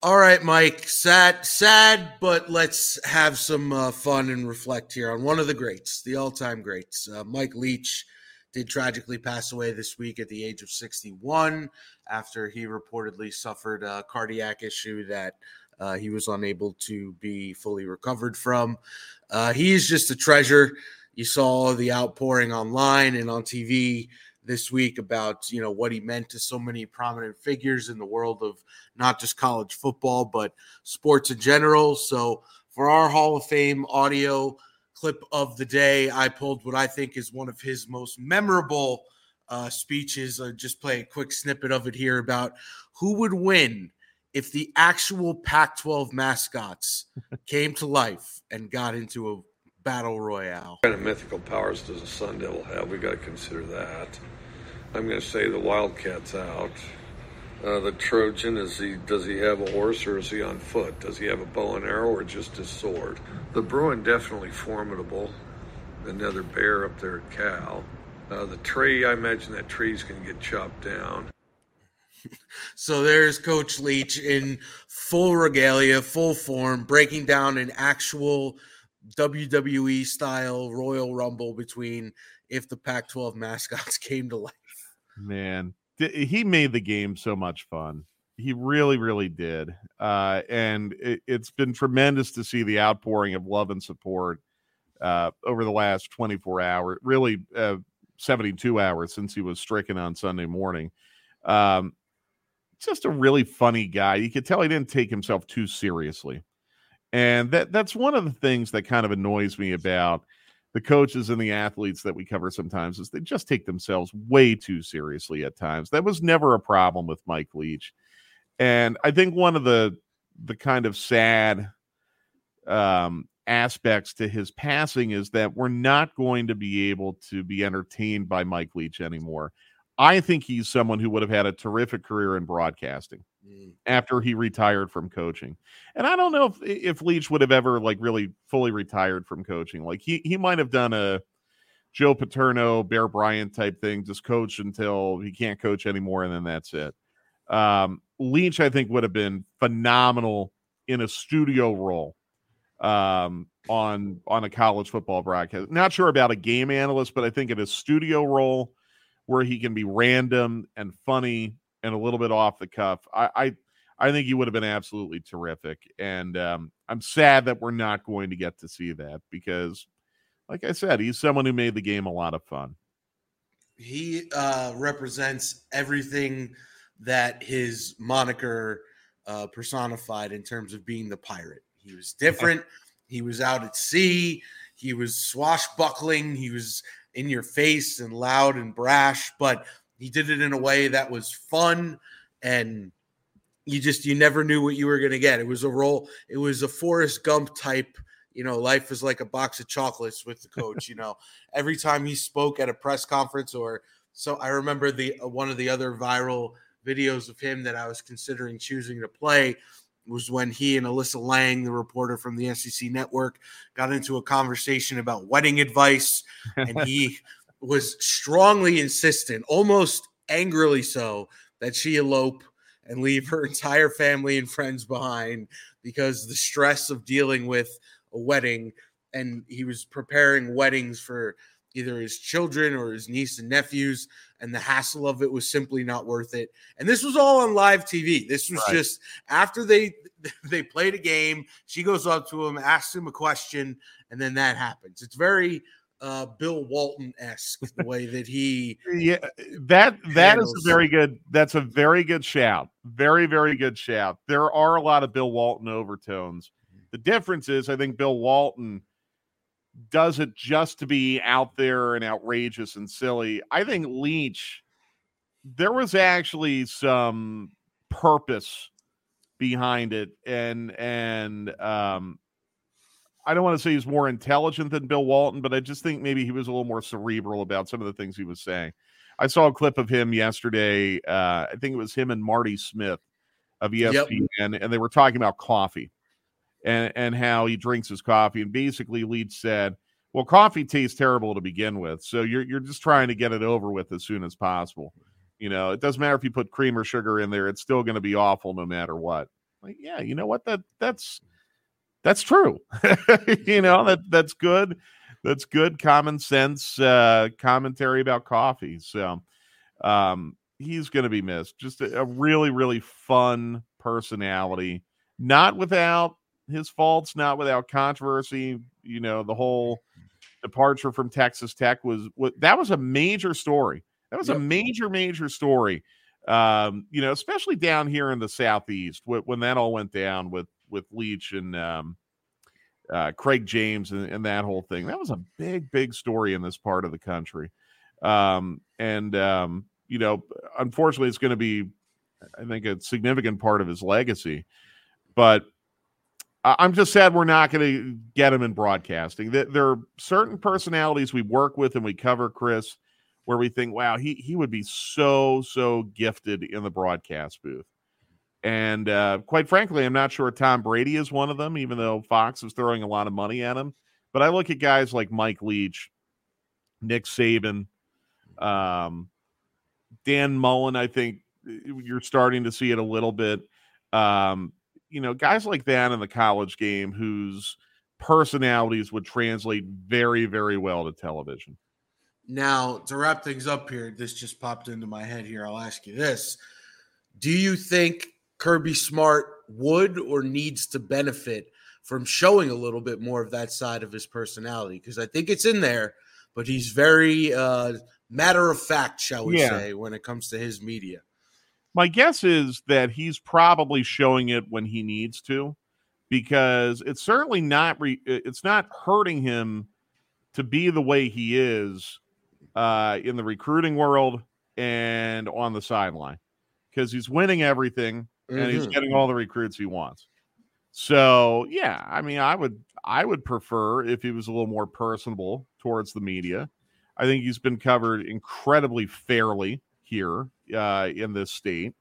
All right, Mike. Sad, sad, but let's have some uh, fun and reflect here on one of the greats, the all-time greats. Uh, Mike Leach did tragically pass away this week at the age of 61 after he reportedly suffered a cardiac issue that uh, he was unable to be fully recovered from. Uh, he is just a treasure. You saw the outpouring online and on TV this week about you know what he meant to so many prominent figures in the world of not just college football but sports in general. So for our Hall of Fame audio clip of the day, I pulled what I think is one of his most memorable uh, speeches. Uh, just play a quick snippet of it here about who would win if the actual Pac 12 mascots came to life and got into a battle royale. What kind of mythical powers does the Sun Devil have? We got to consider that. I'm going to say the Wildcat's out. Uh, the Trojan is he? Does he have a horse or is he on foot? Does he have a bow and arrow or just his sword? The Bruin definitely formidable. Another bear up there at Cal. Uh, the tree, I imagine that tree's going to get chopped down. So there's Coach Leach in full regalia, full form, breaking down an actual WWE style Royal Rumble between if the Pac 12 mascots came to life. Man, he made the game so much fun. He really, really did. Uh, and it, has been tremendous to see the outpouring of love and support uh, over the last 24 hours, really uh, 72 hours since he was stricken on Sunday morning. Um, just a really funny guy. You could tell he didn't take himself too seriously. And that that's one of the things that kind of annoys me about the coaches and the athletes that we cover sometimes is they just take themselves way too seriously at times. That was never a problem with Mike Leach. And I think one of the the kind of sad um, aspects to his passing is that we're not going to be able to be entertained by Mike Leach anymore. I think he's someone who would have had a terrific career in broadcasting mm. after he retired from coaching. And I don't know if if Leach would have ever like really fully retired from coaching. Like he he might have done a Joe Paterno, Bear Bryant type thing, just coach until he can't coach anymore, and then that's it. Um, Leach, I think, would have been phenomenal in a studio role um, on on a college football broadcast. Not sure about a game analyst, but I think in a studio role where he can be random and funny and a little bit off the cuff. I I, I think he would have been absolutely terrific. And um, I'm sad that we're not going to get to see that because, like I said, he's someone who made the game a lot of fun. He uh, represents everything that his moniker uh, personified in terms of being the pirate. He was different. he was out at sea. He was swashbuckling. He was in your face and loud and brash, but he did it in a way that was fun and you just you never knew what you were going to get. It was a role. It was a Forrest Gump type. You know, life is like a box of chocolates with the coach. you know, every time he spoke at a press conference or so, I remember the uh, one of the other viral videos of him that I was considering choosing to play was when he and Alyssa Lang, the reporter from the SEC network, got into a conversation about wedding advice. And he was strongly insistent, almost angrily so, that she elope and leave her entire family and friends behind because the stress of dealing with a wedding. And he was preparing weddings for either his children or his niece and nephews and the hassle of it was simply not worth it. And this was all on live tv this was right. just after they they played a game she goes up to him asks him a question and then that happens. It's very uh bill walton-esque the way that he yeah that that is a very good that's a very good shout. Very very good shout. There are a lot of bill walton overtones. The difference is i think bill walton does it just to be out there and outrageous and silly. I think Leach, there was actually some purpose behind it, and and um, I don't want to say he's more intelligent than Bill Walton, but I just think maybe he was a little more cerebral about some of the things he was saying. I saw a clip of him yesterday. Uh, I think it was him and Marty Smith of ESPN, yep. and they were talking about coffee and and how he drinks his coffee. And basically, Leach said, "Well, coffee tastes terrible to begin with, so you're you're just trying to get it over with as soon as possible. You know, it doesn't matter if you put cream or sugar in there; it's still going to be awful no matter what." Like, yeah, you know what? That that's that's true. you know that that's good. That's good common sense uh, commentary about coffee. So um, he's going to be missed. Just a, a really really fun personality. Not without his faults, not without controversy. You know the whole departure from Texas Tech was what that was a major story. That was yep. a major major story. Um, you know, especially down here in the southeast when, when that all went down with with Leach and um, uh, Craig James and, and, that whole thing. That was a big, big story in this part of the country. Um, and, um, you know, unfortunately, it's going to be, I think, a significant part of his legacy. But I'm just sad we're not going to get him in broadcasting. There are certain personalities we work with and we cover, Chris, where we think, wow, he, he would be so, so gifted in the broadcast booth. And uh, quite frankly, I'm not sure Tom Brady is one of them, even though Fox is throwing a lot of money at him. But I look at guys like Mike Leach, Nick Saban, um, Dan Mullen. I think you're starting to see it a little bit. Um, you know, guys like that in the college game whose personalities would translate very, very well to television. Now, to wrap things up here, this just popped into my head here. I'll ask you this Do you think Kirby Smart would or needs to benefit from showing a little bit more of that side of his personality because I think it's in there, but he's very uh, matter of fact, shall we yeah. say, when it comes to his media. My guess is that he's probably showing it when he needs to because it's certainly not re- it's not hurting him to be the way he is uh, in the recruiting world and on the sideline because he's winning everything mm-hmm. and he's mm-hmm. getting all the recruits he wants. So yeah, I mean, I would I would prefer if he was a little more personable towards the media. I think he's been covered incredibly fairly here uh, in this state.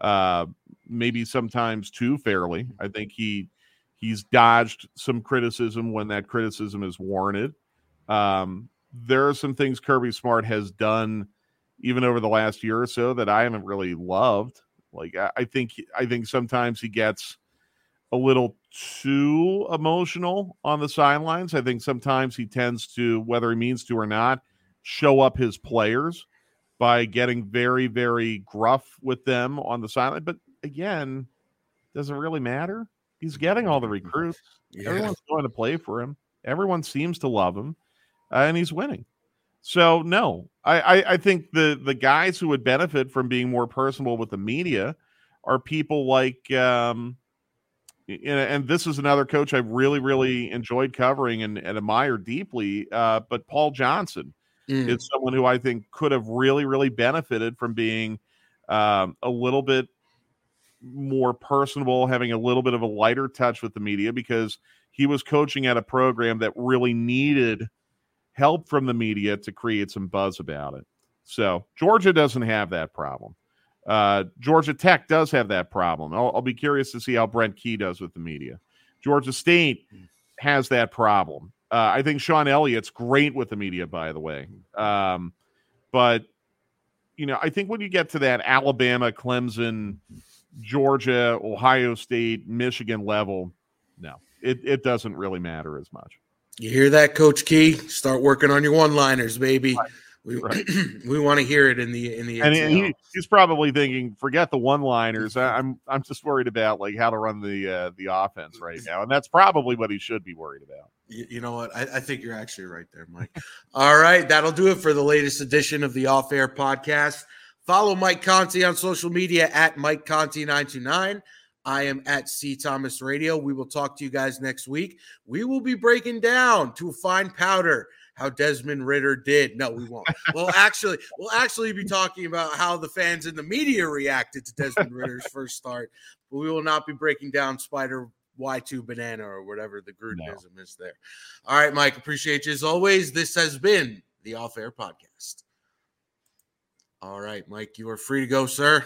Uh, maybe sometimes too fairly. I think he he's dodged some criticism when that criticism is warranted. Um, there are some things Kirby Smart has done even over the last year or so that I haven't really loved. Like I, I think I think sometimes he gets a little too emotional on the sidelines. I think sometimes he tends to, whether he means to or not, show up his players by getting very, very gruff with them on the sideline. But again, does it really matter? He's getting all the recruits. Yeah. Everyone's going to play for him. Everyone seems to love him, uh, and he's winning. So no, I, I, I think the the guys who would benefit from being more personable with the media are people like um, and this is another coach I've really, really enjoyed covering and, and admire deeply. Uh, but Paul Johnson mm. is someone who I think could have really, really benefited from being um, a little bit more personable, having a little bit of a lighter touch with the media because he was coaching at a program that really needed help from the media to create some buzz about it. So Georgia doesn't have that problem. Uh, Georgia Tech does have that problem. I'll, I'll, be curious to see how Brent Key does with the media. Georgia State has that problem. Uh, I think Shawn Elliott's great with the media, by the way. Um, but you know, I think when you get to that Alabama, Clemson, Georgia, Ohio State, Michigan level, no, it, it doesn't really matter as much. You hear that, Coach Key? Start working on your one-liners, baby. Right. We, right. we want to hear it in the in the and he, he's probably thinking, forget the one-liners. I, am I'm just worried about like how to run the uh, the offense right now, and that's probably what he should be worried about. You, you know what? I, I, think you're actually right there, Mike. All right, that'll do it for the latest edition of the Off Air Podcast. Follow Mike Conti on social media at Mike Conti nine two nine. I am at C Thomas Radio. We will talk to you guys next week. We will be breaking down to a fine powder how Desmond Ridder did. No, we won't. We'll actually we'll actually be talking about how the fans and the media reacted to Desmond Ridder's first start. But we will not be breaking down Spider Y2 banana or whatever the Grudenism no. is there. All right, Mike, appreciate you as always. This has been the Off Air Podcast. All right, Mike, you are free to go, sir.